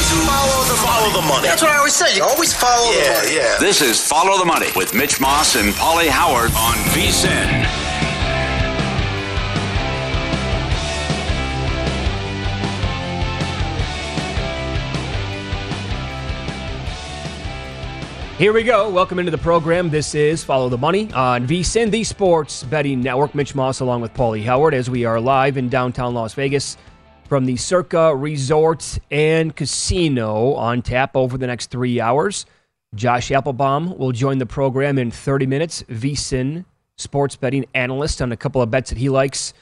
Follow the, follow the money. That's what I always say. You always follow Yeah, the money. yeah. This is Follow the Money with Mitch Moss and Paulie Howard on VSIN. Here we go. Welcome into the program. This is Follow the Money on VSIN, the Sports Betting Network. Mitch Moss along with Paulie Howard as we are live in downtown Las Vegas from the Circa Resort and Casino on tap over the next three hours. Josh Appelbaum will join the program in 30 minutes. VSIN sports betting analyst on a couple of bets that he likes.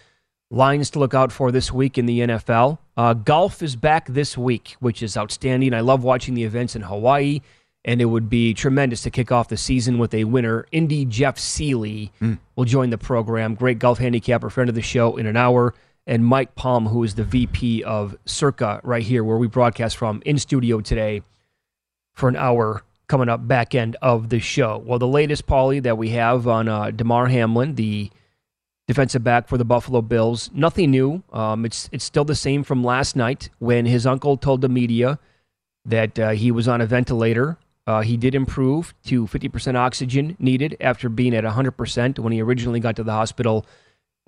Lines to look out for this week in the NFL. Uh, golf is back this week, which is outstanding. I love watching the events in Hawaii, and it would be tremendous to kick off the season with a winner. Indy Jeff Seeley will join the program. Great golf handicapper, friend of the show, in an hour. And Mike Palm, who is the VP of Circa right here, where we broadcast from in studio today for an hour coming up back end of the show. Well, the latest, Paulie, that we have on uh, Damar Hamlin, the defensive back for the Buffalo Bills. Nothing new. Um, it's it's still the same from last night when his uncle told the media that uh, he was on a ventilator. Uh, he did improve to 50% oxygen needed after being at 100% when he originally got to the hospital.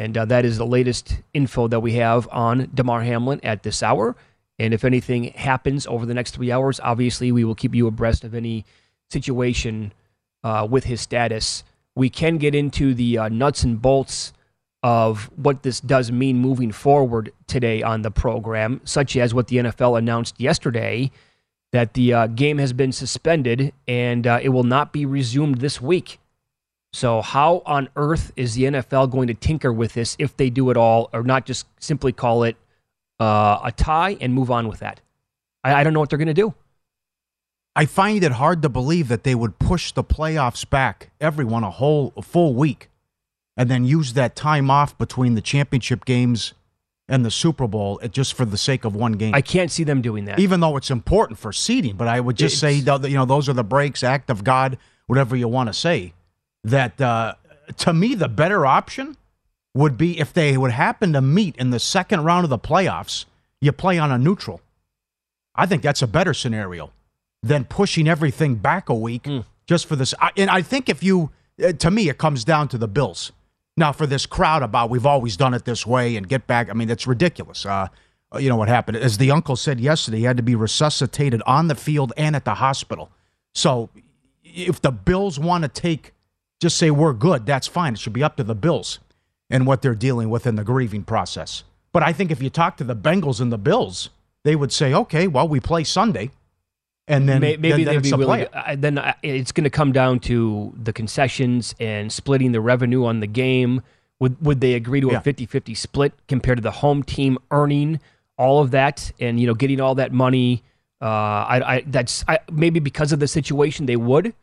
And uh, that is the latest info that we have on Damar Hamlin at this hour. And if anything happens over the next three hours, obviously we will keep you abreast of any situation uh, with his status. We can get into the uh, nuts and bolts of what this does mean moving forward today on the program, such as what the NFL announced yesterday that the uh, game has been suspended and uh, it will not be resumed this week. So, how on earth is the NFL going to tinker with this if they do it all, or not just simply call it uh, a tie and move on with that? I, I don't know what they're going to do. I find it hard to believe that they would push the playoffs back, everyone, a whole a full week, and then use that time off between the championship games and the Super Bowl uh, just for the sake of one game. I can't see them doing that. Even though it's important for seeding, but I would just say, It's- that, you know, those are the breaks, act of God, whatever you want to say. That uh, to me, the better option would be if they would happen to meet in the second round of the playoffs, you play on a neutral. I think that's a better scenario than pushing everything back a week just for this. I- And I think if you, uh, to me, it comes down to the Bills. Now, for this crowd about we've always done it this way and get back, I mean, that's ridiculous. Uh, you know what happened? As the uncle said yesterday, he had to be resuscitated on the field and at the hospital. So if the Bills want to take, just say we're good, that's fine. It should be up to the Bills and what they're dealing with in the grieving process. But I think if you talk to the Bengals and the Bills, they would say, okay, well, we play Sunday, and then May- maybe then, then they'd it's be a willing. play. To, uh, then uh, it's going to come down to the concessions and splitting the revenue on the game. Would would they agree to a Yeah. 50-50 split compared to the home team earning all of that and you know getting all that money? Uh, I, I that's I, maybe because of the situation they would.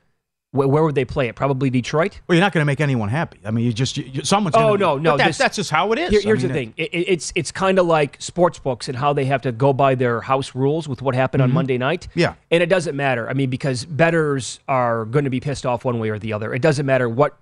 Where, where would they play it? Probably Detroit. Well, you're not going to make anyone happy. I mean, you just you, you- someone's. Oh, be- no, no, that, this- that's just how it is. Here- I here's mean, the thing. It, it- it's it's kind of like sports books and how they have to go by their house rules with what happened on Monday night. Mm-hmm. Yeah. and it doesn't matter. I mean, because betters are going to be pissed off one way or the other. It doesn't matter what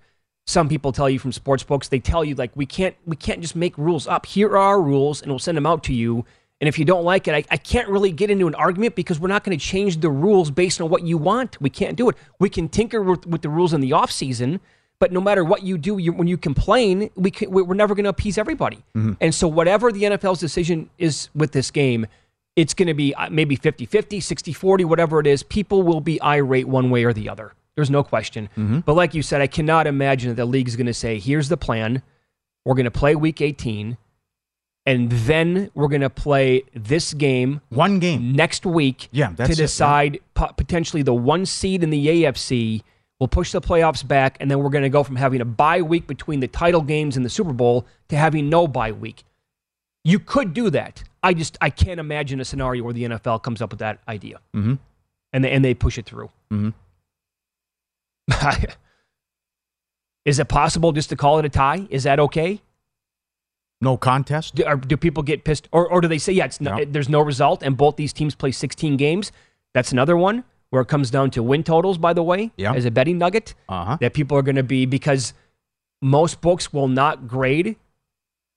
some people tell you from sports books. They tell you like we can't we can't just make rules up. Here are our rules, and we'll send them out to you. And if you don't like it, I, I can't really get into an argument because we're not going to change the rules based on what you want. We can't do it. We can tinker with, with the rules in the off season, but no matter what you do, you, when you complain, we can, we're never going to appease everybody. And so, whatever the NFL's decision is with this game, it's going to be uh, maybe 50 50, 60 40, whatever it is. People will be irate one way or the other. There's no question. But like you said, I cannot imagine that the league is going to say, here's the plan. We're going to play week 18, and then we're going to play this game one game. next week Yeah, that's it, to yeah. decide po- potentially the one seed in the AFC. We'll push the playoffs back, and then we're going to go from having a bye week between the title games and the Super Bowl to having no bye week. You could do that. I just I can't imagine a scenario where the NFL comes up with that idea, Mhm. and they, and they push it through. Mhm. Is it possible just to call it a tie? Is that okay? No contest. Do, or do people get pissed, or, or do they say, yeah, it's no, Yeah. there's no result, and both these teams play 16 games? That's another one where it comes down to win totals. By the way, Yeah. as a betting nugget, Uh huh. that people are going to be because most books will not grade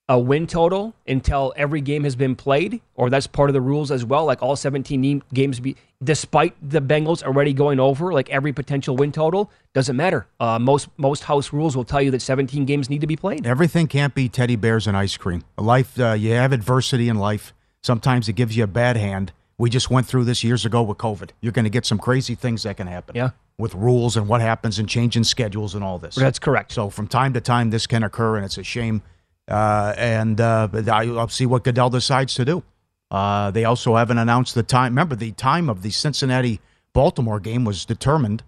a win total until every game has been played, or that's part of the rules as well. Like all 17 games, be despite the Bengals already going over like every potential win total, doesn't matter. Uh, most most house rules will tell you that 17 games need to be played. Everything can't be teddy bears and ice cream. Life, uh, you have adversity in life. Sometimes it gives you a bad hand. We just went through this years ago with COVID. You're going to get some crazy things that can happen. Yeah. With rules and what happens and changing schedules and all this. That's correct. So from time to time, this can occur, and it's a shame. Uh, and uh, I, I'll see what Goodell decides to do. Uh, they also haven't announced the time. Remember, the time of the Cincinnati Baltimore game was determined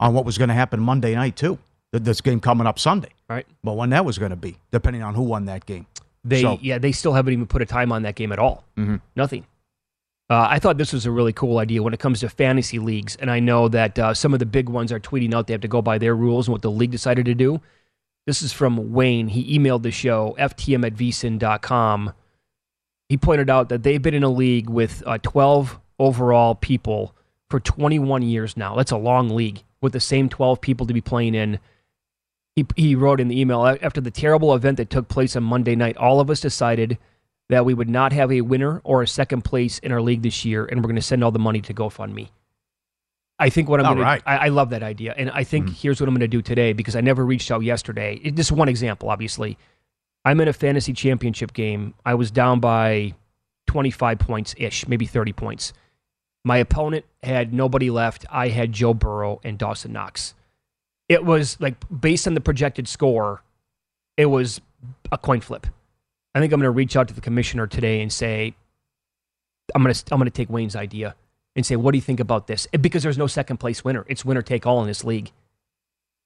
on what was going to happen Monday night too. Th- This game coming up Sunday. Right. But when that was going to be, depending on who won that game. They So- yeah, they still haven't even put a time on that game at all. Nothing. Uh, I thought this was a really cool idea when it comes to fantasy leagues, and I know that uh, some of the big ones are tweeting out they have to go by their rules and what the league decided to do. This is from Wayne. He emailed the show ftm at vsin.com. He pointed out that they've been in a league with uh, 12 overall people for 21 years now. That's a long league with the same 12 people to be playing in. He, he wrote in the email after the terrible event that took place on Monday night, all of us decided that we would not have a winner or a second place in our league this year, and we're going to send all the money to GoFundMe. I think what I'm going right. to I, I love that idea, and I think mm-hmm. here's what I'm going to do today because I never reached out yesterday. It, just one example, obviously. I'm in a fantasy championship game. I was down by 25 points ish, maybe 30 points. My opponent had nobody left. I had Joe Burrow and Dawson Knox. It was like based on the projected score, it was a coin flip. I think I'm going to reach out to the commissioner today and say, I'm going to I'm going to take Wayne's idea and say, what do you think about this? Because there's no second place winner. It's winner take all in this league.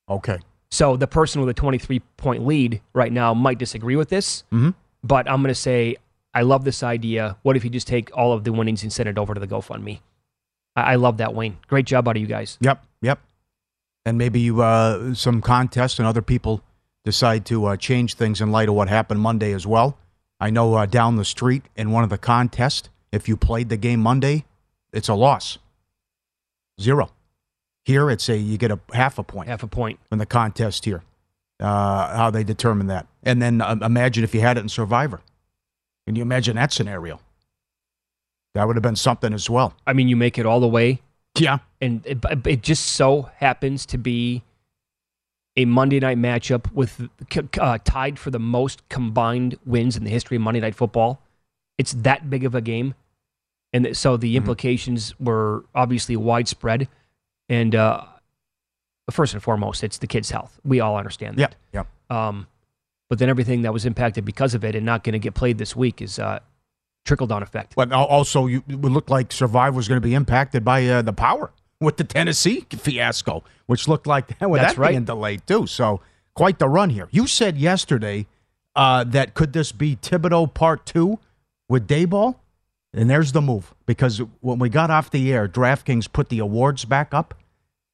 Okay. So the person with a 23 point lead right now might disagree with this, Mhm. but I'm going to say, I love this idea. What if you just take all of the winnings and send it over to the GoFundMe? I, I love that, Wayne. Great job out of you guys. Yep. Yep. And maybe you, uh, some contests and other people decide to uh, change things in light of what happened Monday as well. I know uh, down the street in one of the contests, if you played the game Monday, it's a loss. Zero. Here, it's a you get a half a point Half a point. in the contest here. Uh, how they determine that, and then um, imagine if you had it in Survivor. Can you imagine that scenario? That would have been something as well. I mean, you make it all the way, Yeah. and it, it just so happens to be a Monday night matchup with uh, tied for the most combined wins in the history of Monday Night Football. It's that big of a game, and so the implications were obviously widespread. And uh, first and foremost, it's the kid's health. We all understand that. Yeah. Um, but then everything that was impacted because of it and not going to get played this week is uh, trickle down effect. But also, you, it would look like Survivor was going to be impacted by uh, the power with the Tennessee fiasco, which looked like with That's that right. being delayed too. So quite the run here. You said yesterday uh, that could this be Thibodeau part two with Daboll? And there's the move because when we got off the air, DraftKings put the awards back up,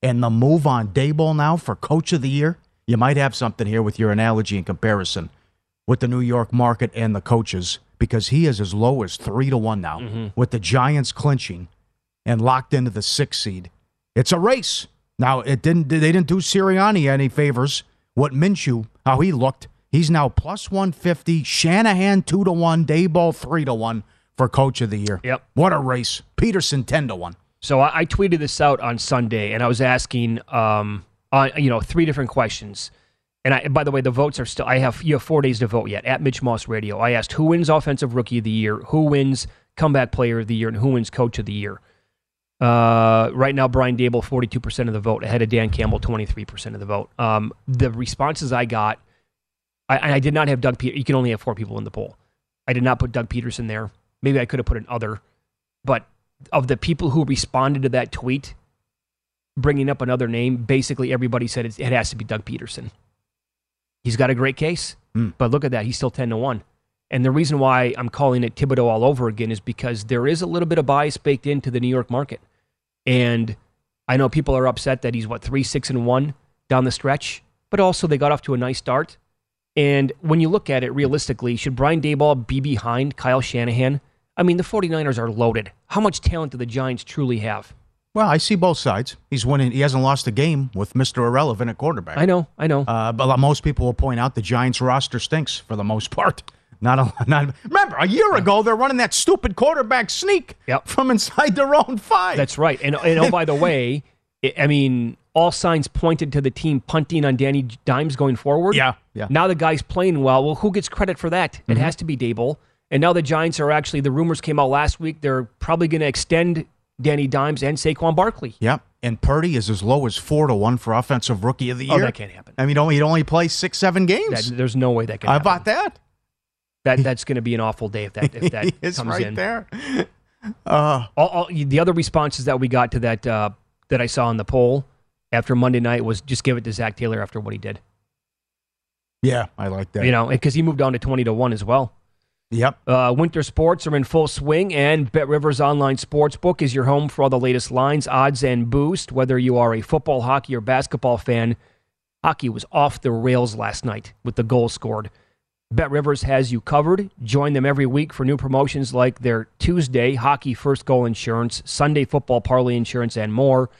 and the move on Daboll now for Coach of the Year. You might have something here with your analogy and comparison with the New York market and the coaches because he is as low as three to one now mm-hmm. with the Giants clinching and locked into the sixth seed. It's a race. Now it didn't they didn't do Sirianni any favors. What Minshew, how he looked, he's now plus one fifty, Shanahan two to one, Daboll three to one for coach of the year. Yep. What a race. Pederson ten to one. So I, I tweeted this out on Sunday, and I was asking, um, uh, you know, three different questions. And I, by the way, the votes are still. I have you have four days to vote yet at Mitch Moss Radio. I asked who wins Offensive Rookie of the Year, who wins Comeback Player of the Year, and who wins Coach of the Year. Uh, right now, Brian Daboll, forty-two percent of the vote, ahead of Dan Campbell, twenty-three percent of the vote. Um, the responses I got, I, I did not have Doug. Peter, you can only have four people in the poll. I did not put Doug Pederson there. Maybe I could have put an other, but of the people who responded to that tweet, bringing up another name, basically everybody said it's, it has to be Doug Pederson. He's got a great case, Hmm. but look at that. He's still 10 to 1. And the reason why I'm calling it Thibodeau all over again is because there is a little bit of bias baked into the New York market. And I know people are upset that he's, what, 3 6 and 1 down the stretch, but also they got off to a nice start. And when you look at it realistically, should Brian Daboll be behind Kyle Shanahan? I mean, the 49ers are loaded. How much talent do the Giants truly have? Well, I see both sides. He's winning. He hasn't lost a game with Mr. Irrelevant at quarterback. I know, I know. Uh, but most people will point out the Giants roster stinks for the most part. Not a not. Remember, a year ago they're running that stupid quarterback sneak Yep. from inside their own five. That's right. And, and oh, by the way, I I mean, all signs pointed to the team punting on Danny Dimes going forward. Yeah, yeah. Now the guy's playing well. Well, who gets credit for that? It has to be Daboll. And now the Giants are actually, the rumors came out last week, they're probably going to extend Danny Dimes and Saquon Barkley. Yep. And Purdy is as low as four to one for offensive rookie of the year. Oh, that can't happen. I mean, he'd only play six, seven games. That, there's no way that can How happen. about that? that? That's going to be an awful day if that, if that He comes right in. there. Uh, all, all, the other responses that we got to that uh, that I saw in the poll after Monday night was just give it to Zac Taylor after what he did. yeah, I like that. You know, because he moved on to twenty to one as well. Yep. Uh, winter sports are in full swing, and Bet Rivers Online Sportsbook is your home for all the latest lines, odds, and boost. Whether you are a football, hockey, or basketball fan, hockey was off the rails last night with the goal scored. Bet Rivers has you covered. Join them every week for new promotions like their Tuesday hockey first goal insurance, Sunday football parlay insurance, and more.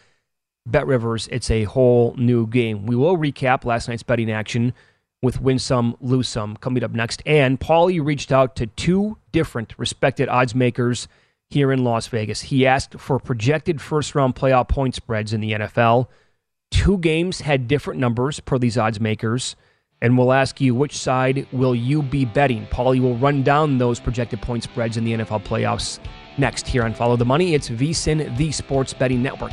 Bet Rivers, it's a whole new game. We will recap last night's betting action with Win Some, Lose Some coming up next. And Paulie reached out to two different respected odds makers here in Las Vegas. He asked for projected first round playoff point spreads in the NFL. Two games had different numbers per these odds makers. And we'll ask you which side will you be betting? Paulie will run down those projected point spreads in the NFL playoffs next here on Follow the Money. It's VSIN, the Sports Betting Network.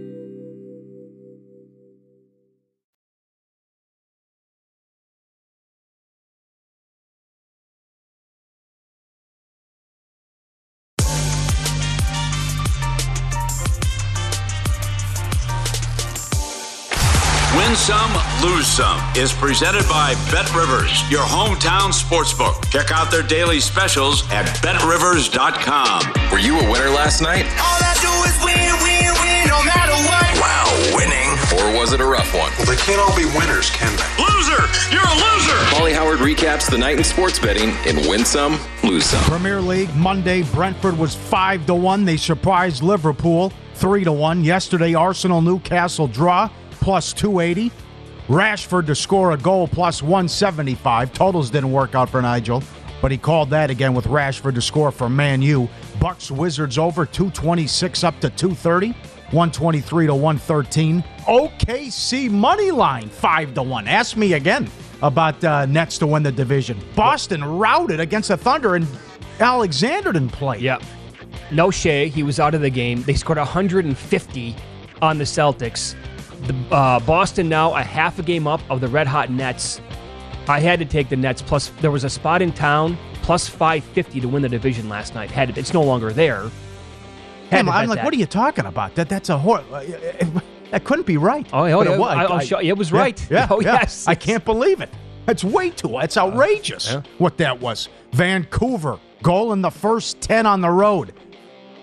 Some, lose some is presented by Bet Rivers, your hometown sportsbook. Check out their daily specials at betrivers.com. Were you a winner last night? All I do is win, win, win, no matter what. Wow, winning. Or was it a rough one? Well, they can't all be winners, can they? Loser! You're a loser! Paulie Howard recaps the night in sports betting in Win Some, Lose Some. Premier League Monday, Brentford was five to one. They surprised Liverpool three to one. Yesterday, Arsenal Newcastle draw plus two eighty. Rashford to score a goal plus one seventy five. Totals didn't work out for Nigel, but he called that again with Rashford to score for Man U. Bucks Wizards over two twenty six up to two thirty. 123 to 113. OKC money line 5 to 1. Ask me again about uh, Nets to win the division. Boston routed against the Thunder and Alexander didn't play. Yep. No Shai. He was out of the game. They scored 150 on the Celtics. The uh, Boston now a half a game up of the Red Hot Nets. I had to take the Nets. Plus, there was a spot in town plus 550 to win the division last night. Had it's no longer there. Hey, I'm like, that. what are you talking about? That that's a hor- that couldn't be right. Oh, yeah, oh, I, I, I, it was right. Yeah, oh yeah. yes. I can't believe it. That's way too. That's outrageous. Uh, yeah. What that was. Vancouver goal in the first ten on the road.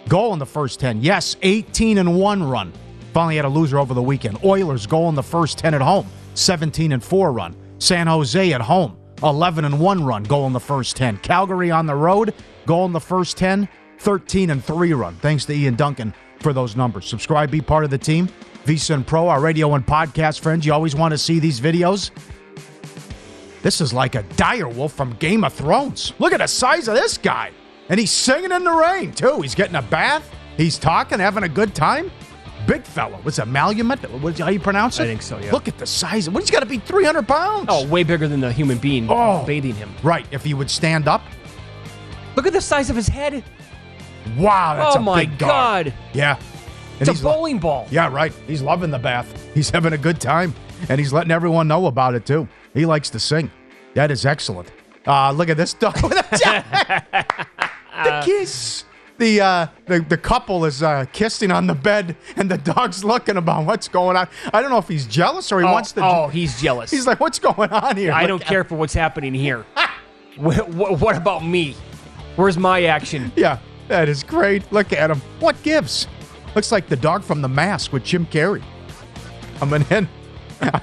Goal in the first ten. Yes, 18 and one run. Finally had a loser over the weekend. Oilers goal in the first ten at home. 17 and four run. San Jose at home. 11 and one run. Goal in the first ten. Calgary on the road. Goal in the first ten. 13 and 3 run. Thanks to Ian Duncan for those numbers. Subscribe, be part of the team. VSiN Pro, our radio and podcast friends. You always want to see these videos. This is like a dire wolf from Game of Thrones. Look at the size of this guy. And he's singing in the rain, too. He's getting a bath. He's talking, having a good time. Big fellow. Was it Malamute? What, how you pronounce it? I think so, yeah. Look at the size. What, he's got to be 300 pounds. Oh, way bigger than the human being oh, bathing him. Right. If he would stand up. Look at the size of his head. Wow, that's oh a my big god! Dog. Yeah, and it's a bowling lo- ball. Yeah, right. He's loving the bath. He's having a good time, and he's letting everyone know about it too. He likes to sing. That is excellent. Uh, look at this dog. the kiss. The, uh, the the couple is uh, kissing on the bed, and the dog's looking about what's going on. I don't know if he's jealous or he oh, wants to. Oh, he's jealous. He's like, "What's going on here?" I don't care for what's happening here. Wh- wh- what about me? Where's my action? Yeah, that is great. Look at him. What gives? Looks like the dog from The Mask with Jim Carrey. I'm an I,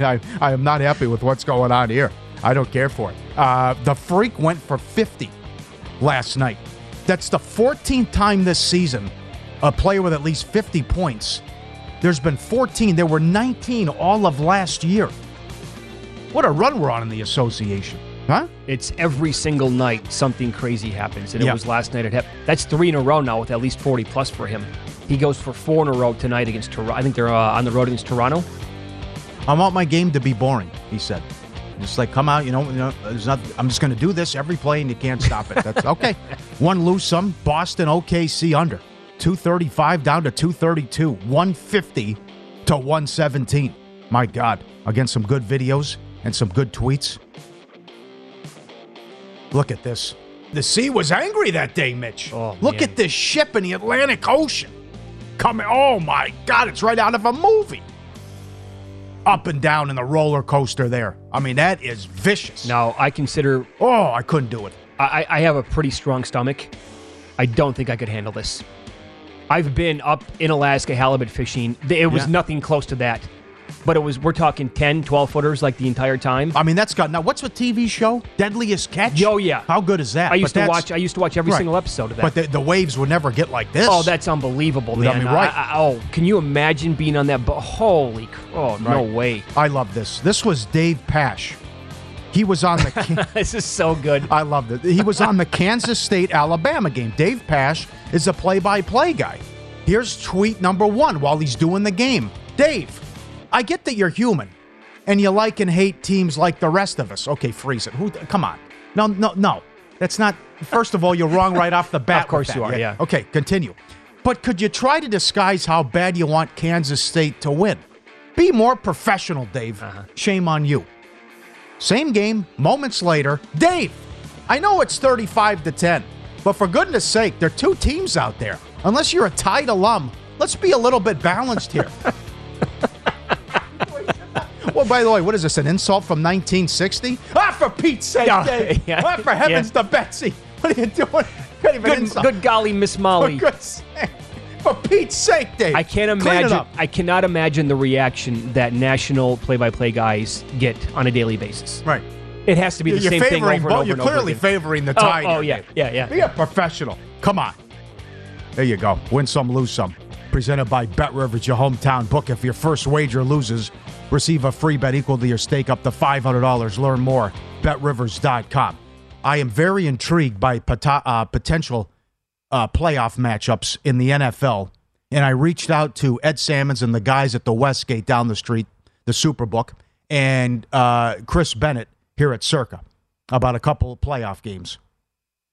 I, I am not happy with what's going on here. I don't care for it. Uh, the freak went for 50 last night. That's the 14th time this season a player with at least 50 points. There's been 14. There were 19 all of last year. What a run we're on in the association, huh? It's every single night something crazy happens, and it Yeah. was last night at Hep. That's three in a row now with at least 40 plus for him. He goes for four in a row tonight against Toronto. I think they're uh, on the road against Toronto. I want my game to be boring, he said. Just like come out, you know, you know there's not I'm just gonna do this every play and you can't stop it. That's okay. One lose some. Boston OKC under. 235 down to 232. 150 to 117. My God. Against some good videos and some good tweets. Look at this. The sea was angry that day, Mitch. Oh, Look man. at this ship in the Atlantic Ocean. Coming, oh my God, it's right out of a movie up and down in the roller coaster there. I mean, that is vicious. Now, I consider Oh, I couldn't do it. I, I have a pretty strong stomach. I don't think I could handle this. I've been up in Alaska halibut fishing. It was Yeah. nothing close to that. But it was, we're talking 10, 12 footers like the entire time. I mean, that's got now. What's the TV show? Deadliest Catch. Oh, yeah. How good is that? I used But to watch. I used to watch every Right. single episode of that. But the, the waves would never get like this. oh, that's unbelievable, man! me right. I- I- oh, can you imagine being on that boat? Holy, oh no way! I love this. This was Dave Pasch. He was on the. this is so good. I loved it. He was on the Kansas State Alabama game. Dave Pasch is a play-by-play guy. Here's tweet number one while he's doing the game. Dave, I get that you're human, and you like and hate teams like the rest of us. Okay, freeze it. Who? Come on. No, no, no. That's not. First of all, you're wrong right off the bat. Of course you are, yeah. Okay, continue. But could you try to disguise how bad you want Kansas State to win? Be more professional, Dave. Uh-huh. Shame on you. Same game, moments later. Dave, I know it's 35 to 10, but for goodness sake, there are two teams out there. Unless you're a Tide alum, let's be a little bit balanced here. well, by the way, what is this, an insult from 1960? Ah, for Pete's sake, Yeah, Dave. yeah, ah, for heavens yeah. to Betsy. What are you doing? Good, good golly, Miss Molly. For. For Pete's sake, Dave. I can't imagine. I cannot imagine the reaction that national play-by-play guys get on a daily basis. Right. It has to be the You're same thing over and over You're and over clearly again. favoring the Oh, Tide. oh, here, yeah, yeah, yeah. Be a professional. Come on. There you go. Win some, lose some. Presented by Bet Rivers, your hometown book. If your first wager loses, receive a free bet equal to your stake up to $500. Learn more. BetRivers.com. I am very intrigued by pota- uh, potential uh, playoff matchups in the NFL. And I reached out to Ed Salmons and the guys at the Westgate down the street, the Superbook, and uh, Chris Bennett here at Circa about a couple of playoff games.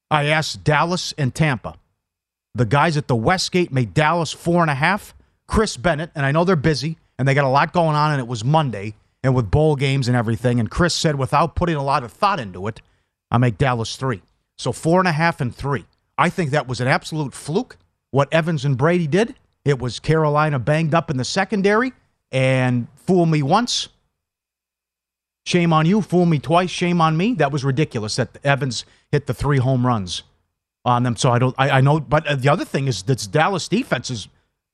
I asked Dallas and Tampa. The guys at the Westgate made Dallas four and a half. Chris Bennett, and I know they're busy and they got a lot going on, and it was Monday and with bowl games and everything. And Chris said, without putting a lot of thought into it, I make Dallas three. So four and a half and three. I think that was an absolute fluke. What Evans and Brady did, it was Carolina banged up in the secondary and fool me once. Shame on you. Fool me twice. Shame on me. That was ridiculous that Evans hit the three home runs on them. So I don't. I, I know. But uh, the other thing is that Dallas defense has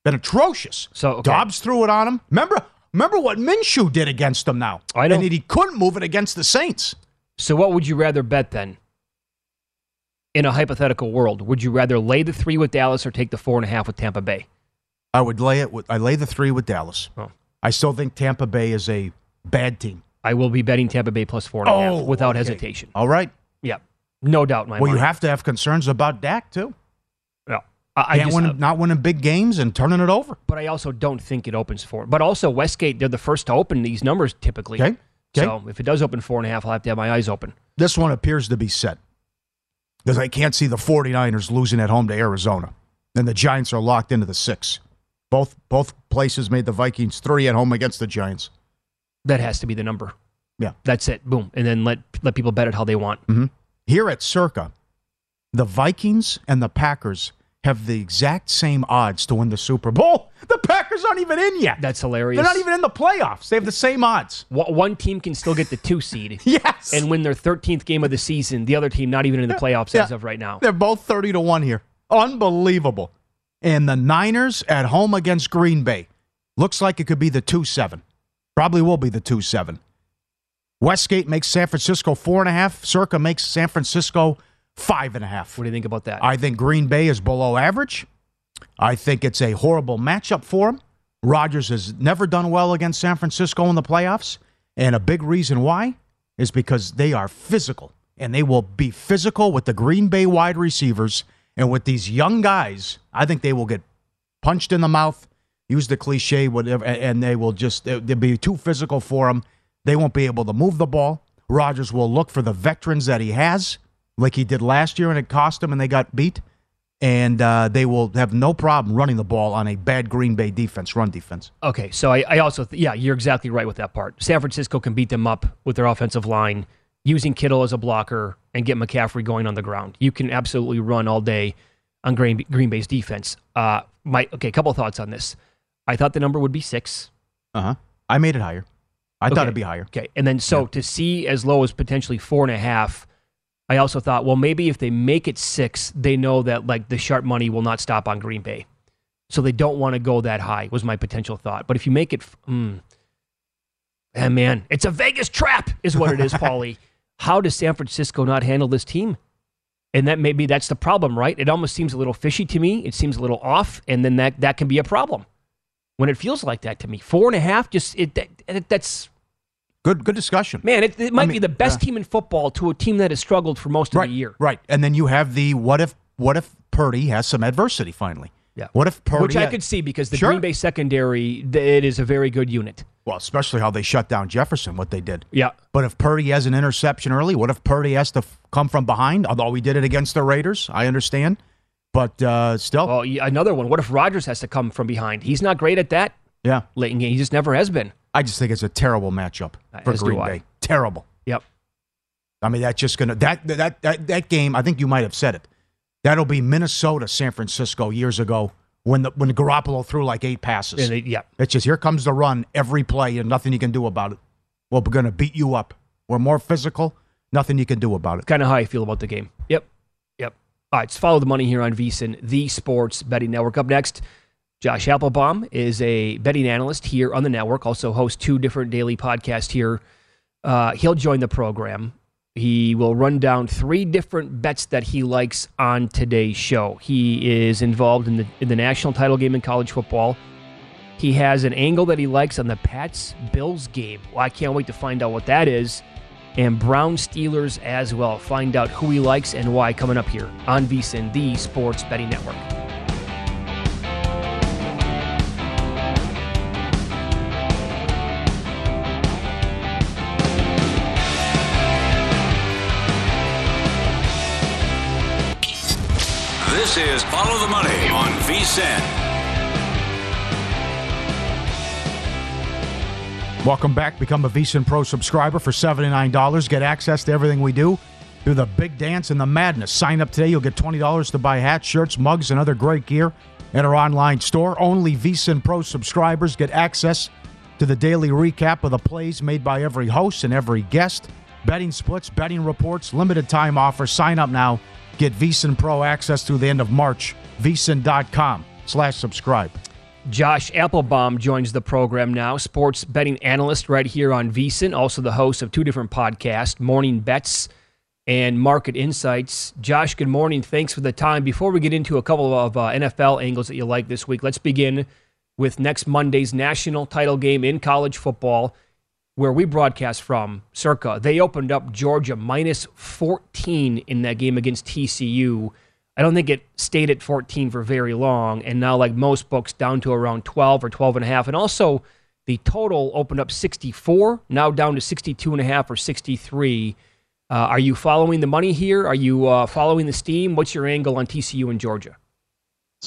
been atrocious. So okay. Dobbs threw it on him. Remember. Remember what Minshew did against them now. I know. And he couldn't move it against the Saints. So, what would you rather bet then? In a hypothetical world, would you rather lay the three with Dallas or take the four and a half with Tampa Bay? I would lay it. With, I lay the three with Dallas. Oh. I still think Tampa Bay is a bad team. I will be betting Tampa Bay plus four and a half Oh, without okay. hesitation. All right. Yeah, no doubt. in My well, you have to have concerns about Dak too. I, Can't win, uh, not winning big games and turning it over. but I also don't think it opens four. But also Westgate, they're the first to open these numbers typically. Okay. Okay. So if it does open four and a half, I'll have to have my eyes open. This one appears to be set because I can't see the 49ers losing at home to Arizona. And the Giants are locked into the six. Both both places made the Vikings three at home against the Giants. That has to be the number. Yeah. That's it. Boom. And then let let people bet it how they want. hmm Here at Circa, the Vikings and the Packers have the exact same odds to win the Super Bowl. The Packers aren't even in yet. That's hilarious. They're not even in the playoffs. They have the same odds. One team can still get the two seed. yes. And win their 13th game of the season. The other team not even in the playoffs as of right now. They're both 30 to 1 here. Unbelievable. And the Niners at home against Green Bay. Looks like it could be the 2 7. Probably will be the 2 7. Westgate makes San Francisco 4.5. Circa makes San Francisco 5.5. What do you think about that? I think Green Bay is below average. I think it's a horrible matchup for him. Rodgers has never done well against San Francisco in the playoffs. And a big reason why is because they are physical. And they will be physical with the Green Bay wide receivers. And with these young guys, I think they will get punched in the mouth, use the cliche, whatever, and they will just, they'll be too physical for them. They won't be able to move the ball. Rodgers will look for the veterans that he has, like he did last year, and it cost him and they got beat. And uh, they will have no problem running the ball on a bad Green Bay defense, run defense. Okay, so I, I also, th- yeah, you're exactly right with that part. San Francisco can beat them up with their offensive line, using Kittle as a blocker and get McCaffrey going on the ground. You can absolutely run all day on Green, Green Bay's defense. Uh, my okay, a couple thoughts on this. I thought the number would be six. Uh huh. I made it higher. I thought it'd be higher. Okay, and then so to see as low as potentially four and a half, I also thought, well, maybe if they make it six, they know that like the sharp money will not stop on Green Bay, so they don't want to go that high. Was my potential thought. But if you make it, mm, man, it's a Vegas trap, is what it is, Paulie. How does San Francisco not handle this team? And that maybe that's the problem, right? It almost seems a little fishy to me. It seems a little off, and then that that can be a problem when it feels like that to me. Four and a half, just it, that, that's Good, good discussion. Man, it, it might I be the best yeah. team in football to a team that has struggled for most of right, the year. Right. And then you have the what if what if Purdy has some adversity finally? Yeah. What if Purdy Which I could see because the Sure. Green Bay secondary, it is a very good unit. Well, especially how they shut down Jefferson, what they did. Yeah. But if Purdy has an interception early, what if Purdy has to f- come from behind? Although we did it against the Raiders, I understand. But uh, still, Well, another one. What if Rodgers has to come from behind? He's not great at that yeah. late in game. He just never has been. I just think it's a terrible matchup uh, for As Green Bay. Terrible. Yep. I mean, that's just gonna that that that that game. I think you might have said it. That'll be Minnesota, San Francisco years ago when the when Garoppolo threw like eight passes. They- yeah. It's just here comes the run every play and nothing you can do about it. Well, we're gonna beat you up. We're more physical. Nothing you can do about it. Kind of how I feel about the game. Yep. Yep. All right, let's follow the money here on VSIN, the Sports Betting Network. Up next, Josh Appelbaum is a betting analyst here on the network, also hosts two different daily podcasts here. Uh, he'll join the program. He will run down three different bets that he likes on today's show. He is involved in the, in the national title game in college football. He has an angle that he likes on the Pats Bills game. Well, I can't wait to find out what that is. And Brown Steelers as well. Find out who he likes and why coming up here on VSIN, the Sports Betting Network. Is Follow the Money on VSIN. Welcome back. Become a VSiN Pro subscriber for $79. Get access to everything we do through the big dance and the madness. Sign up today. You'll get $20 to buy hats, shirts, mugs, and other great gear at our online store. Only VSiN Pro subscribers get access to the daily recap of the plays made by every host and every guest. Betting splits, betting reports, limited time offer. Sign up now. Get VSiN Pro access through the end of March. VSiN.com slash subscribe. Josh Appelbaum joins the program now, sports betting analyst right here on VSIN, also the host of two different podcasts, Morning Bets and Market Insights. Josh, good morning. Thanks for the time. Before we get into a couple of uh, NFL angles that you like this week, let's begin with next Monday's national title game in college football, where we broadcast from, circa. They opened up Georgia minus 14 in that game against TCU. I don't think it stayed at 14 for very long, and now, like most books, down to around 12 or 12 and a half. And also, the total opened up 64, now down to 62 and a half or 63. Uh, are you following the money here? Are you uh, following the steam? What's your angle on TCU and Georgia?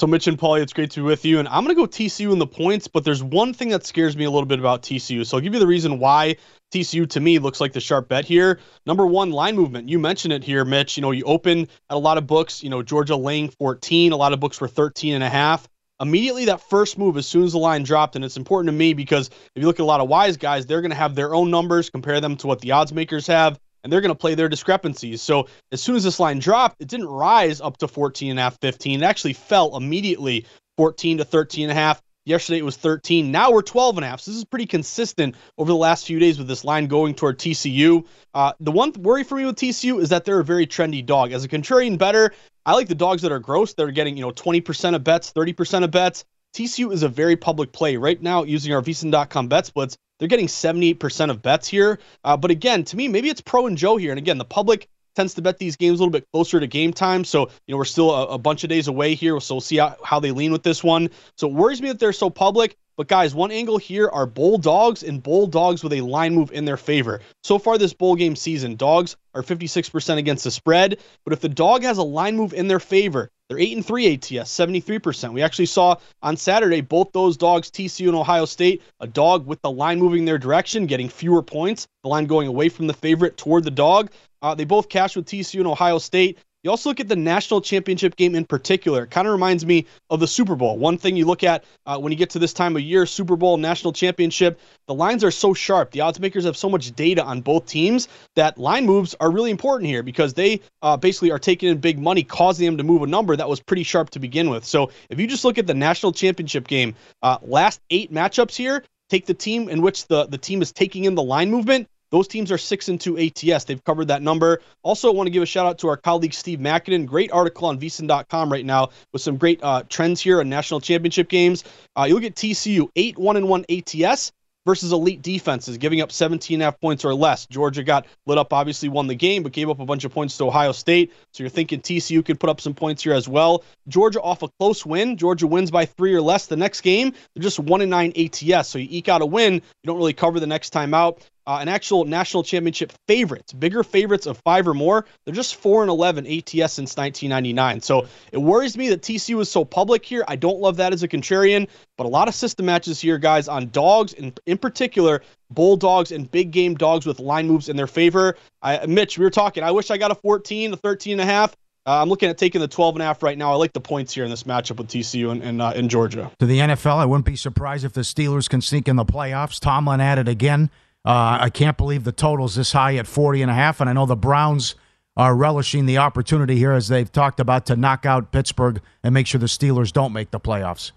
So, Mitch and Paulie, it's great to be with you. And I'm going to go TCU in the points, but there's one thing that scares me a little bit about TCU. So, I'll give you the reason why TCU to me looks like the sharp bet here. Number one, line movement. You mentioned it here, Mitch. You know, you open at a lot of books, you know, Georgia laying 14, a lot of books were 13 and a half. immediately that first move, as soon as the line dropped, and it's important to me because if you look at a lot of wise guys, they're going to have their own numbers, compare them to what the odds makers have, and they're going to play their discrepancies. So as soon as this line dropped, it didn't rise up to 14 and a half, 15. It actually fell immediately 14 to 13 and a half. Yesterday it was 13. Now we're 12 and a half. So this is pretty consistent over the last few days with this line going toward TCU. Uh, the one worry for me with TCU is that they're a very trendy dog. As a contrarian better, I like the dogs that are gross. They're getting you know 20% of bets, 30% of bets. TCU is a very public play right now using our VSiN.com bet splits. They're getting 78% of bets here. Uh, but again, to me, maybe it's Pro and Joe here. And again, the public tends to bet these games a little bit closer to game time. So, you know, we're still a, a bunch of days away here. So we'll see how, how they lean with this one. So it worries me that they're so public. But guys, one angle here are Bulldogs and Bulldogs with a line move in their favor. So far this bowl game season, dogs are 56% against the spread. But if the dog has a line move in their favor, they're 8 and 3 ATS, 73%. We actually saw on Saturday both those dogs, TCU and Ohio State, a dog with the line moving their direction, getting fewer points, the line going away from the favorite toward the dog. Uh, they both cashed with TCU and Ohio State. You also look at the national championship game in particular. It kind of reminds me of the Super Bowl. One thing you look at uh, when you get to this time of year, Super Bowl, national championship, the lines are so sharp. The odds makers have so much data on both teams that line moves are really important here because they uh, basically are taking in big money, causing them to move a number that was pretty sharp to begin with. So if you just look at the national championship game, uh, last eight matchups here, take the team in which the, the team is taking in the line movement those teams are six and two ATS. They've covered that number. Also, I want to give a shout out to our colleague Steve Makinen. Great article on VSiN.com right now with some great uh, trends here on national championship games. Uh, you look at TCU, eight one and one ATS versus elite defenses, giving up 17 and a half points or less. Georgia got lit up, obviously won the game, but gave up a bunch of points to Ohio State. So you're thinking TCU could put up some points here as well. Georgia off a close win. Georgia wins by three or less the next game. They're just one and nine ATS. So you eke out a win. You don't really cover the next time out uh, an actual national championship favorites, bigger favorites of five or more. They're just four and eleven ATS since 1999. So it worries me that TCU is so public here. I don't love that as a contrarian, but a lot of system matches here, guys, on dogs and in particular bulldogs and big game dogs with line moves in their favor. I, Mitch, we were talking. I wish I got a 14, a 13 and a half. Uh, I'm looking at taking the 12 and a half right now. I like the points here in this matchup with TCU and, and uh, in Georgia. To the NFL, I wouldn't be surprised if the Steelers can sneak in the playoffs. Tomlin it again. Uh, I can't believe the total's this high at 40 and a half, and I know the Browns are relishing the opportunity here as they've talked about to knock out Pittsburgh and make sure the Steelers don't make the playoffs.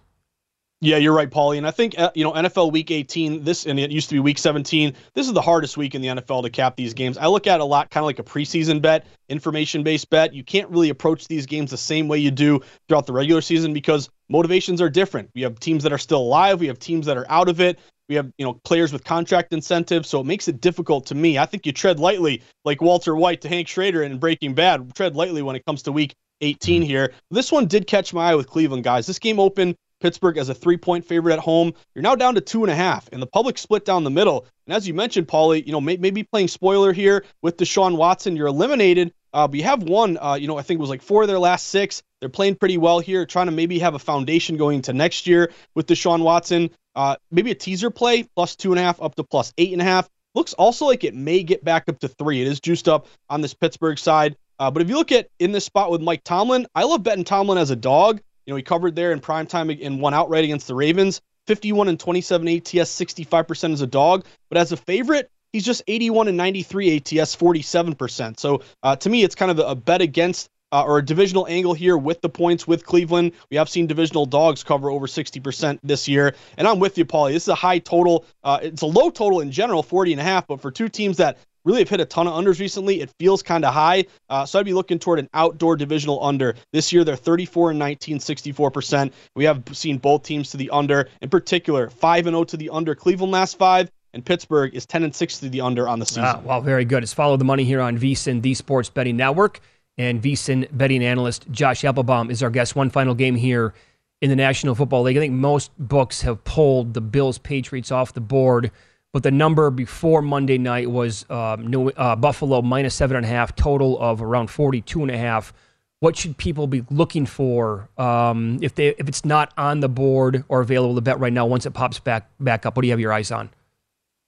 Yeah, you're right, Paulie. And I think uh, you know NFL Week 18. This and it used to be Week 17. This is the hardest week in the NFL to cap these games. I look at a lot kind of like a preseason bet, information-based bet. You can't really approach these games the same way you do throughout the regular season because motivations are different. We have teams that are still alive. We have teams that are out of it. We have, you know, players with contract incentives, so it makes it difficult to me. I think you tread lightly, like Walter White to Hank Schrader in Breaking Bad. Tread lightly when it comes to Week 18 mm-hmm. here. This one did catch my eye with Cleveland, guys. This game opened Pittsburgh as a three-point favorite at home. You're now down to two and a half, and the public split down the middle. And as you mentioned, Paulie, you know, may, maybe playing spoiler here with Deshaun Watson, you're eliminated. Uh, but you have one, uh, you know, I think it was like four of their last six. They're playing pretty well here, trying to maybe have a foundation going into next year with Deshaun Watson. Uh, maybe a teaser play, plus two and a half up to plus eight and a half. Looks also like it may get back up to three. It is juiced up on this Pittsburgh side. Uh, but if you look at in this spot with Mike Tomlin, I love betting Tomlin as a dog. You know, he covered there in prime time and won outright against the Ravens. 51 and 27 ATS, 65% as a dog. But as a favorite, he's just 81 and 93 ATS, 47%. So uh, to me, it's kind of a bet against uh, or a divisional angle here with the points with Cleveland. We have seen divisional dogs cover over 60% this year. And I'm with you, Paulie. This is a high total. Uh, it's a low total in general, 40 and a half, but for two teams that really have hit a ton of unders recently. It feels kind of high. Uh, so I'd be looking toward an outdoor divisional under. This year, they're 34 and 19, 64%. We have seen both teams to the under, in particular, 5 and 0 to the under. Cleveland last five. And Pittsburgh is 10 and 6 to the under on the season. Ah, wow, very good. It's follow the money here on VSiN, the Sports Betting Network and VSiN betting analyst Josh Appelbaum is our guest. One final game here in the National Football League. I think most books have pulled the Bills Patriots off the board, but the number before Monday night was um, New, uh, Buffalo minus seven and a half, total of around 42 and a half. What should people be looking for um, if they if it's not on the board or available to bet right now once it pops back back up? What do you have your eyes on?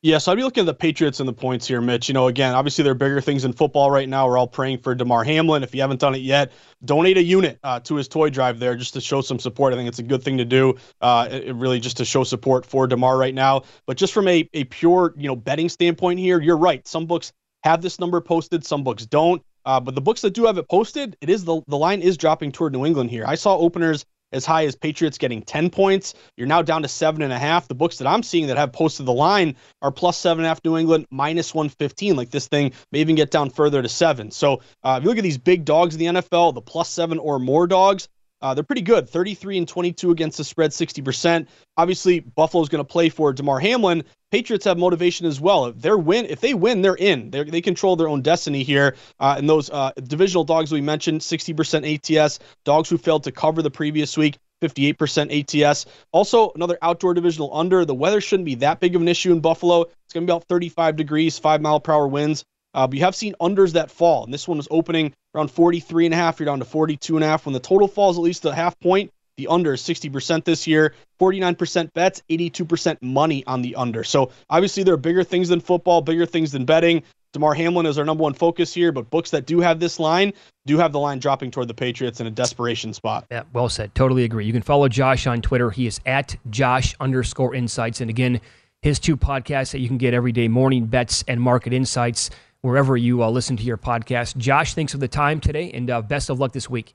Yeah, so I'd be looking at the Patriots and the points here, Mitch. You know, again, obviously there are bigger things in football right now. We're all praying for Damar Hamlin. If you haven't done it yet, donate a unit uh, to his toy drive there just to show some support. I think it's a good thing to do. Uh, it, really just to show support for Damar right now. But just from a, a pure, you know, betting standpoint here, you're right. Some books have this number posted, some books don't. Uh, but the books that do have it posted, it is the the line is dropping toward New England here. I saw openers as high as Patriots getting 10 points. You're now down to seven and a half. The books that I'm seeing that have posted the line are plus seven and a half New England, minus 115. Like this thing may even get down further to seven. So uh, if you look at these big dogs in the NFL, the plus seven or more dogs, uh, they're pretty good. 33 and 22 against the spread, 60%. Obviously, Buffalo's going to play for Damar Hamlin. Patriots have motivation as well. If they're win, if they win, they're in. They're, they control their own destiny here. Uh, and those uh, divisional dogs we mentioned, 60% ATS. Dogs who failed to cover the previous week, 58% ATS. Also, another outdoor divisional under. The weather shouldn't be that big of an issue in Buffalo. It's going to be about 35 degrees, five mile per hour winds. Uh, but you have seen unders that fall, and this one was opening around 43 and a half. You're down to 42 and a half. When the total falls at least a half point, the under is 60% this year. 49% bets, 82% money on the under. So obviously there are bigger things than football, bigger things than betting. Damar Hamlin is our number one focus here, but books that do have this line do have the line dropping toward the Patriots in a desperation spot. Yeah, well said. Totally agree. You can follow Josh on Twitter. He is at Josh underscore insights. And again, his two podcasts that you can get every day morning bets and market insights wherever you uh, listen to your podcast. Josh, thanks for the time today and uh, best of luck this week.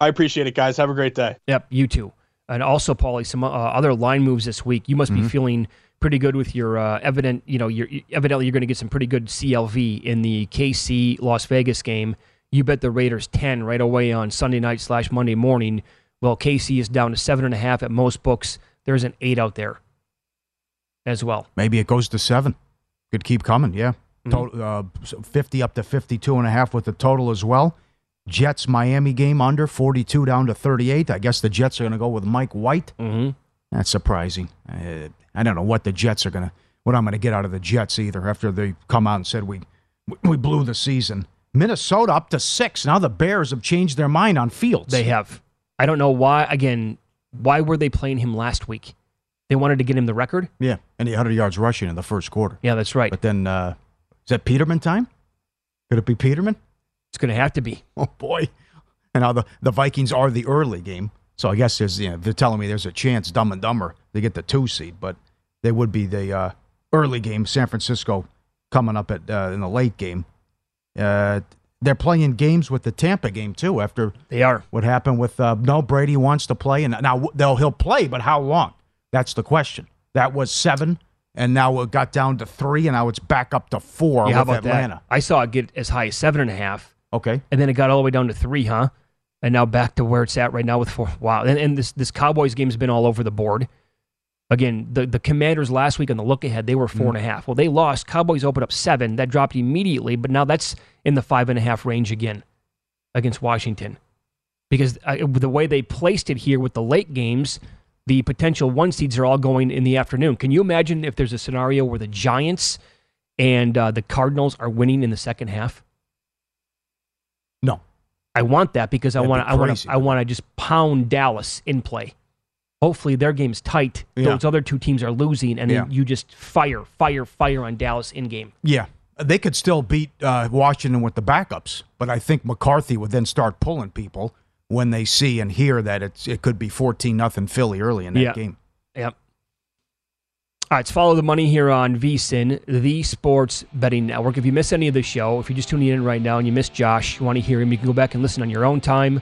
I appreciate it, guys. Have a great day. Yep, you too. And also, Paulie, some uh, other line moves this week. You must Mm-hmm. be feeling pretty good with your uh, evident, you know, you're, evidently you're going to get some pretty good CLV in the KC Las Vegas game. You bet the Raiders 10 right away on Sunday night slash Monday morning. Well, KC is down to seven and a half at most books. There's an eight out there as well. Maybe it goes to seven. Could keep coming, yeah. Mm-hmm. Total, uh, 50 up to 52 and a half with the total as well. Jets Miami game under 42 down to 38. I guess the Jets are going to go with Mike White. Mm-hmm. That's surprising. Uh, I don't know what the Jets are going to, what I'm going to get out of the Jets either after they come out and said we we blew the season. Minnesota up to six. Now the Bears have changed their mind on Fields. They have. I don't know why. Again, why were they playing him last week? They wanted to get him the record. Yeah, and the 100 yards rushing in the first quarter. Yeah, that's right. But then, uh, is that Peterman time? Could it be Peterman? It's going to have to be. Oh boy! And now the the Vikings are the early game, so I guess there's you know they're telling me there's a chance Dumb and Dumber they get the two seed, but they would be the uh, early game. San Francisco coming up at uh, in the late game. Uh, they're playing games with the Tampa game too. After they are, what happened with uh, no Brady wants to play, and now they'll he'll play, but how long? That's the question. That was seven, and now it got down to three, and now it's back up to four Yeah, with Atlanta. that? I saw it get as high as seven and a half. Okay. And then it got all the way down to three, huh? And now back to where it's at right now with four. Wow. And, and this this Cowboys game's been all over the board. Again, the, the Commanders last week on the look ahead, they were four and a half. Well, they lost. Cowboys opened up seven. That dropped immediately, but now that's in the five and a half range again against Washington. Because uh, the way they placed it here with the late games, the potential one seeds are all going in the afternoon. Can you imagine if there's a scenario where the Giants and uh, the Cardinals are winning in the second half? No. I want that because I That'd want be I want to I want to just pound Dallas in play. Hopefully their game's tight. Yeah. Those other two teams are losing, and Yeah. then you just fire, fire, fire on Dallas in game. Yeah, they could still beat uh, Washington with the backups, but I think McCarthy would then start pulling people when they see and hear that it's it could be fourteen nothing Philly early in that Yeah. game. Yep. All right, let's follow the money here on VSIN, the Sports Betting Network. If you miss any of the show, if you're just tuning in right now and you miss Josh, you want to hear him, you can go back and listen on your own time.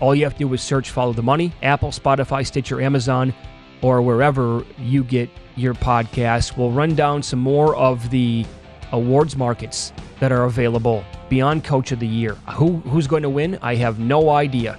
All you have to do is search Follow the Money, Apple, Spotify, Stitcher, Amazon, or wherever you get your podcasts. We'll run down some more of the awards markets that are available beyond Coach of the Year. Who who's going to win? I have no idea.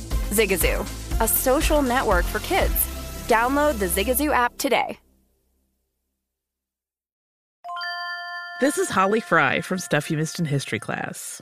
Zigazoo, a social network for kids. Download the Zigazoo app today. This is Holly Fry from Stuff You Missed in History class.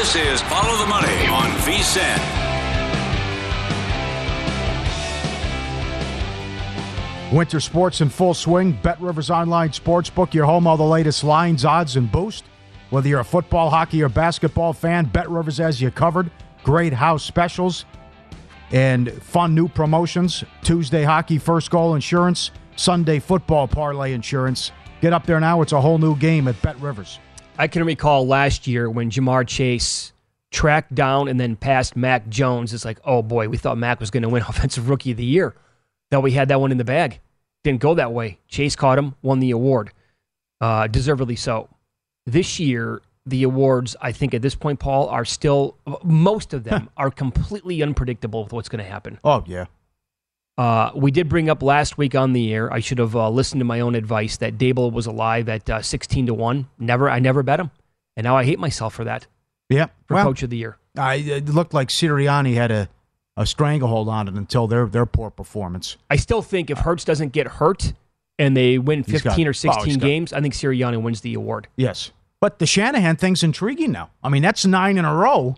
This is Follow the Money on VSIN. Winter sports in full swing. Bet Rivers Online Sportsbook, your home, all the latest lines, odds, and boost. Whether you're a football, hockey, or basketball fan, Bet Rivers has you covered. Great house specials and fun new promotions. Tuesday hockey first goal insurance, Sunday football parlay insurance. Get up there now. It's a whole new game at Bet Rivers. I can recall last year when Ja'Marr Chase tracked down and then passed Mac Jones. It's like, oh boy, we thought Mac was going to win Offensive Rookie of the Year. That we had that one in the bag. Didn't go that way. Chase caught him, won the award, uh, deservedly so. This year, the awards, I think at this point, Paul, are still most of them are completely unpredictable with what's going to happen. Oh yeah. Uh, we did bring up last week on the air. I should have uh, listened to my own advice that Daboll was alive at uh, sixteen to one. Never, I never bet him, and now I hate myself for that. Yeah, for well, coach of the year. I, it looked like Sirianni had a, a stranglehold on it until their their poor performance. I still think if Hurts doesn't get hurt and they win fifteen got- or sixteen oh, games, I think Sirianni wins the award. Yes, but the Shanahan thing's intriguing now. I mean, that's nine in a row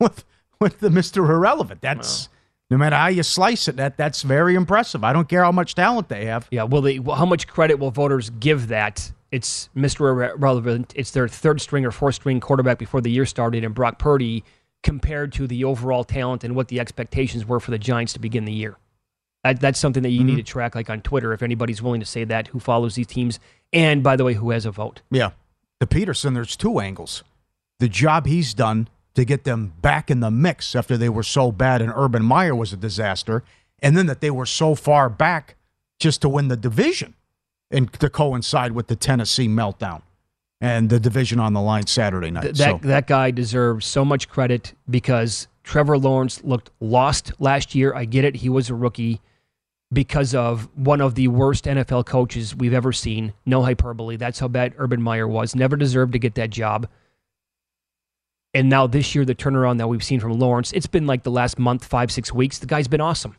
with with the Mister Irrelevant. That's no matter how you slice it, that that's very impressive. I don't care how much talent they have. Yeah, will they? Well, how much credit will voters give that? It's Mr. Irrelevant. It's their third string or fourth string quarterback before the year started, and Brock Purdy compared to the overall talent and what the expectations were for the Giants to begin the year. That, that's something that you Mm-hmm. need to track, like on Twitter, if anybody's willing to say that, who follows these teams, and by the way, who has a vote. Yeah. The Pederson, there's two angles. The job he's done to get them back in the mix after they were so bad and Urban Meyer was a disaster, and then that they were so far back just to win the division and to coincide with the Tennessee meltdown and the division on the line Saturday night. Th- that so, that guy deserves so much credit because Trevor Lawrence looked lost last year. I get it; he was a rookie because of one of the worst NFL coaches we've ever seen. No hyperbole. That's how bad Urban Meyer was. Never deserved to get that job. And now this year, the turnaround that we've seen from Lawrence, it's been like the last month, five, six weeks. The guy's been awesome.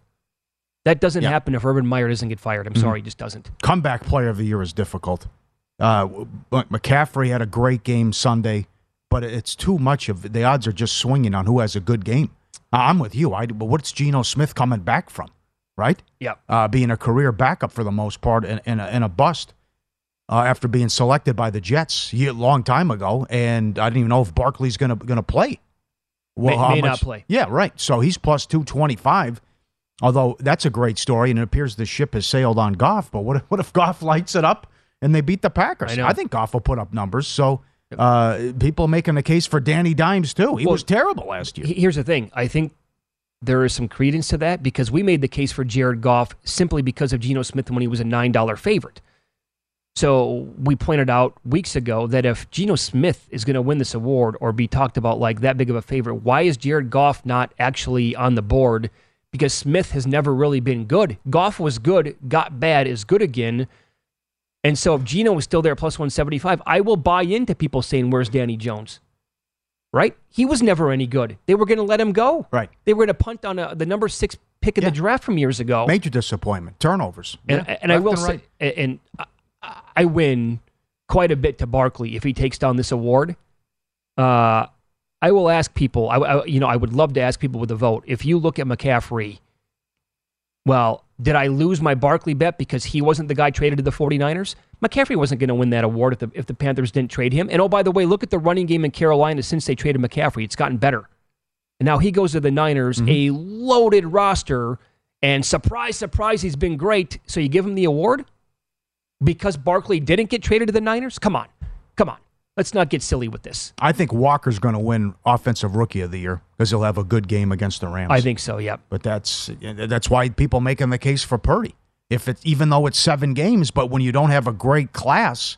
That doesn't Yeah. happen if Urban Meyer doesn't get fired. I'm Mhm. sorry, he just doesn't. comeback player of the year is difficult. Uh, McCaffrey had a great game Sunday, but it's too much of the odds are just swinging on who has a good game. I'm with you. I, but what's Geno Smith coming back from, right? Yeah. Uh, being a career backup for the most part and, and, a, and a bust uh, after being selected by the Jets a long time ago. And I didn't even know if Barkley's going to going to play. May- may not play. Yeah, right. So he's plus 225. Although that's a great story, and it appears the ship has sailed on Goff. But what if, what if Goff lights it up and they beat the Packers? I know. think Goff will put up numbers. So uh, people making a case for Danny Dimes too. He Well, was terrible last year. Here's the thing. I think there is some credence to that because we made the case for Jared Goff simply because of Geno Smith when he was a $9 favorite. So we pointed out weeks ago that if Geno Smith is going to win this award or be talked about like that big of a favorite, why is Jared Goff not actually on the board? Because Smith has never really been good. Goff was good, got bad, is good again. And so if Geno was still there plus 175, I will buy into people saying, Where's Danny Jones? Right? He was never any good. They were going to let him go. Right. They were going to punt on a, the number six pick of the draft from years ago. Major disappointment. Turnovers. And, Yeah, and I will and say, right. and uh, I, win quite a bit to Barkley if he takes down this award. Uh, I will ask people. I, I, you know, I would love to ask people with a vote. If you look at McCaffrey, well, did I lose my Barkley bet because he wasn't the guy traded to the 49ers? McCaffrey wasn't going to win that award if the, if the Panthers didn't trade him. And oh, by the way, look at the running game in Carolina since they traded McCaffrey. It's gotten better. And now he goes to the Niners, a loaded roster, and surprise, surprise, he's been great. So you give him the award because Barkley didn't get traded to the Niners? Come on. Come on. Let's not get silly with this. I think Walker's going to win Offensive Rookie of the Year because he'll have a good game against the Rams. I think so, yep. But that's that's why people making the case for Purdy. If it's even though it's seven games, but when you don't have a great class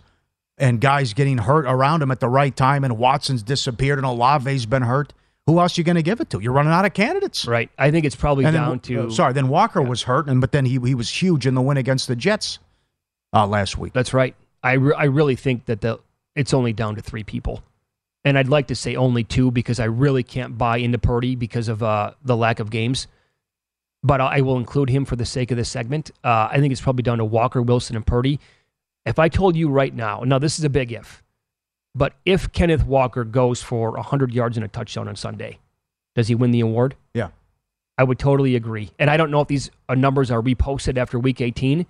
and guys getting hurt around him at the right time, and Watson's disappeared and Olave's been hurt, who else are you going to give it to? You're running out of candidates. Right. I think it's probably And down then, to. uh, sorry, then Walker was hurt, and but then he he was huge in the win against the Jets uh, last week. That's right. I, re- I really think that the it's only down to three people. And I'd like to say only two because I really can't buy into Purdy because of uh, the lack of games. But I will include him for the sake of this segment. Uh, I think it's probably down to Walker, Wilson, and Purdy. If I told you right now, now this is a big if, but if Kenneth Walker goes for 100 yards and a touchdown on Sunday, does he win the award? Yeah. I would totally agree. And I don't know if these uh, numbers are reposted after week 18,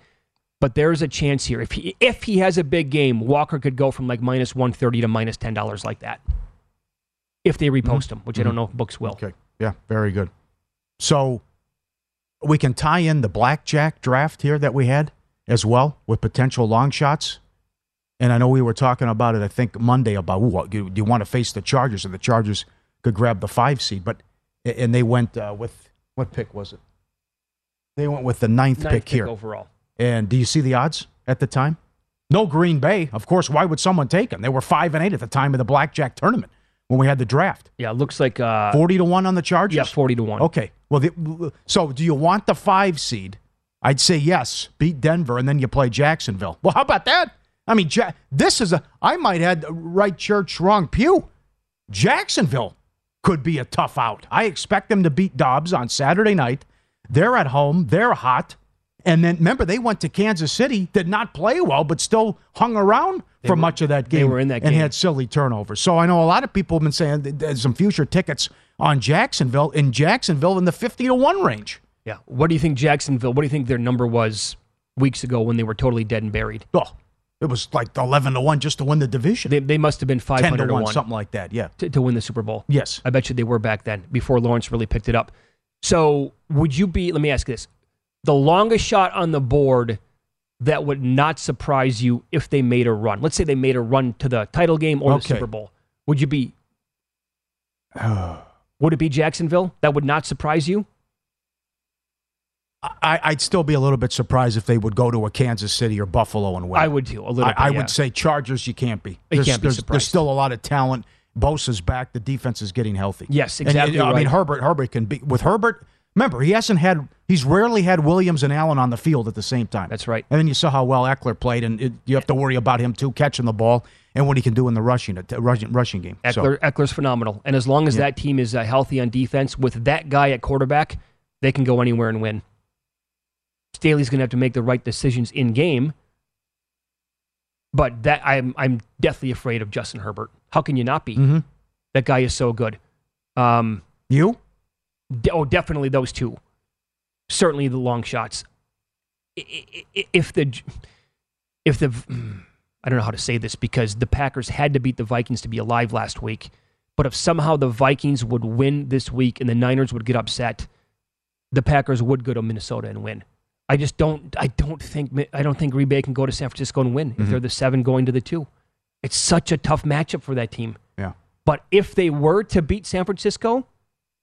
but there's a chance here. If he, if he has a big game, Walker could go from like minus 130 to minus $10 like that. If they repost him, which I don't know if books will. Okay. Yeah, very good. So we can tie in the blackjack draft here that we had as well with potential long shots. And I know we were talking about it, I think Monday about ooh, do you want to face the Chargers, and the Chargers could grab the five seed, but and they went uh, with what pick was it? They went with the ninth, Ninth pick pick here overall. And do you see the odds at the time? No Green Bay, of course. Why would someone take them? They were five and eight at the time of the blackjack tournament when we had the draft. Yeah, it looks like uh, Forty to one on the Chargers. Yeah, 40 to 1. Okay. Well, the, so do you want the five seed? I'd say yes. Beat Denver, and then you play Jacksonville. Well, how about that? I mean, ja- this is a. I might have right church, wrong pew. Jacksonville could be a tough out. I expect them to beat Dobbs on Saturday night. They're at home. They're hot. And then remember, they went to Kansas City, did not play well, but still hung around for were- much of that game. they were in that game. and had silly turnovers. So I know a lot of people have been saying there's some future tickets on Jacksonville in Jacksonville in the 50 to 1 range. Yeah. What do you think Jacksonville, what do you think their number was weeks ago when they were totally dead and buried? Oh, it was like 11 to 1 just to win the division. They, they must have been 10 500 to to 1, 1 something like that. Yeah. to, to win the Super Bowl. Yes. I bet you they were back then before Lawrence really picked it up. So would you be, let me ask you this. The longest shot on the board that would not surprise you if they made a run. Let's say they made a run to the title game or the Super Bowl. Would you be? would it be Jacksonville? That would not surprise you. I, I'd still be a little bit surprised if they would go to a Kansas City or Buffalo and win. I would too. A little. I, bit, I yeah. would say Chargers. You can't be. You There's, can't be there's, surprised. there's still a lot of talent. Bosa's back. The defense is getting healthy. Yes, And, exactly I mean. Herbert. Herbert can be with Herbert. Remember, he hasn't had. He's rarely had Williams and Allen on the field at the same time. That's right. And then you saw how well Ekeler played, and it, you have to worry about him too, catching the ball and what he can do in the rushing rushing, rushing game. So- Ekeler, Ekeler's phenomenal, and as long as Yeah. that team is uh, healthy on defense with that guy at quarterback, they can go anywhere and win. Staley's going to have to make the right decisions in game, but that I'm I'm deathly afraid of Justin Herbert. How can you not be? Mhm. That guy is so good. Um, you? Oh, definitely those two. Certainly the long shots. If the if the I don't know how to say this because the Packers had to beat the Vikings to be alive last week. But if somehow the Vikings would win this week and the Niners would get upset, the Packers would go to Minnesota and win. I just don't. I don't think. I don't think Green Bay can go to San Francisco and win if Mhm. they're the seven going to the two. It's such a tough matchup for that team. Yeah. But if they were to beat San Francisco,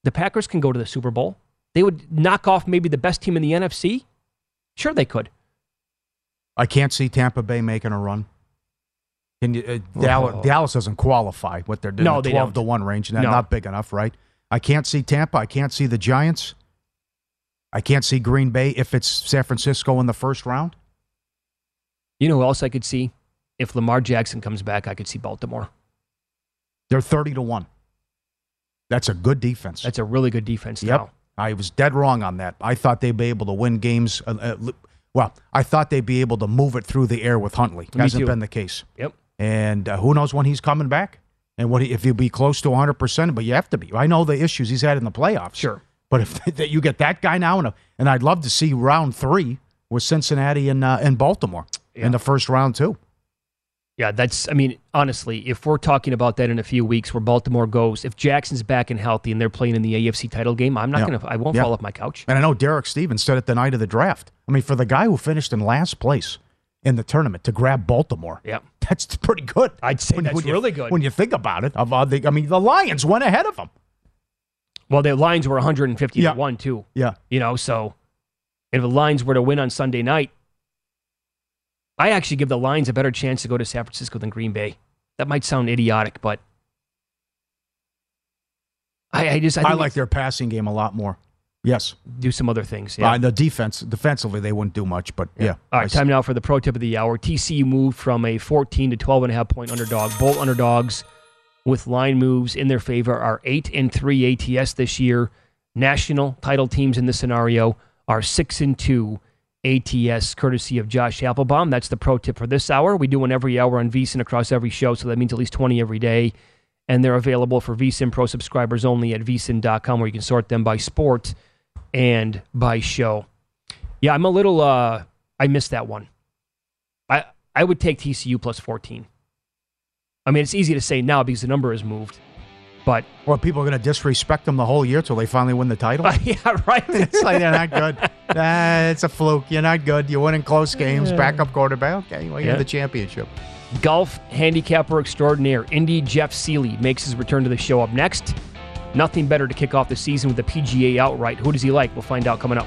the Packers can go to the Super Bowl. They would knock off maybe the best team in the NFC. Sure, they could. I can't see Tampa Bay making a run. Can you, uh, Dallas, Oh. Dallas doesn't qualify what they're doing. No, they twelve don't. to one range, and that's No. not big enough, right? I can't see Tampa. I can't see the Giants. I can't see Green Bay if it's San Francisco in the first round. You know who else I could see? If Lamar Jackson comes back, I could see Baltimore. They're thirty to one. That's a good defense. That's a really good defense Yep. now. I was dead wrong on that. I thought they'd be able to win games. Uh, uh, well, I thought they'd be able to move it through the air with Huntley. Me Hasn't too. been the case. Yep. And uh, who knows when he's coming back and what he, if he'll be close to 100%. But you have to be. I know the issues he's had in the playoffs. Sure. But if that you get that guy now, and, and I'd love to see round three with Cincinnati and, uh, and Baltimore in the first round, too. Yeah, that's. I mean, honestly, if we're talking about that in a few weeks, where Baltimore goes, if Jackson's back and healthy and they're playing in the AFC title game, I'm not Yeah. gonna. I won't Yeah. fall off my couch. And I know Derek Stevens said it the night of the draft. I mean, for the guy who finished in last place in the tournament to grab Baltimore, Yeah, that's pretty good. I'd say When- that's when you- really good. when you think about it. Of, uh, the, I mean, the Lions went ahead of them. Well, the Lions were 150 Yeah. to one too. Yeah. You know, so if the Lions were to win on Sunday night, I actually give the lines a better chance to go to San Francisco than Green Bay. That might sound idiotic, but I, I just I, I, like their passing game a lot more. Yes. do some other things. Yeah. Uh, the defense, defensively, they wouldn't do much, but yeah. All I right, time now for the pro tip of the hour. TCU moved from a 14 to 12 and a half point underdog. Both underdogs with line moves in their favor are 8 and 3 ATS this year. National title teams in this scenario are 6 and 2 ATS, courtesy of Josh Appelbaum. That's the pro tip for this hour. We do one every hour on VSIN across every show, so that means at least 20 every day. And they're available for VSIN Pro subscribers only at vsin.com, where you can sort them by sport and by show. Yeah, I'm a little. Uh, I missed that one. I I would take TCU plus 14. I mean, it's easy to say now because the number has moved, but Well, people are going to disrespect them the whole year till they finally win the title. yeah, right. it's like they're not good. Ah, it's a fluke. You're not good. You're winning close games. Backup quarterback. Okay, well, you Yeah. have the championship. golf handicapper extraordinaire Indy Jeff Seeley makes his return to the show up next. Nothing better to kick off the season with the PGA outright. Who does he like? We'll find out coming up.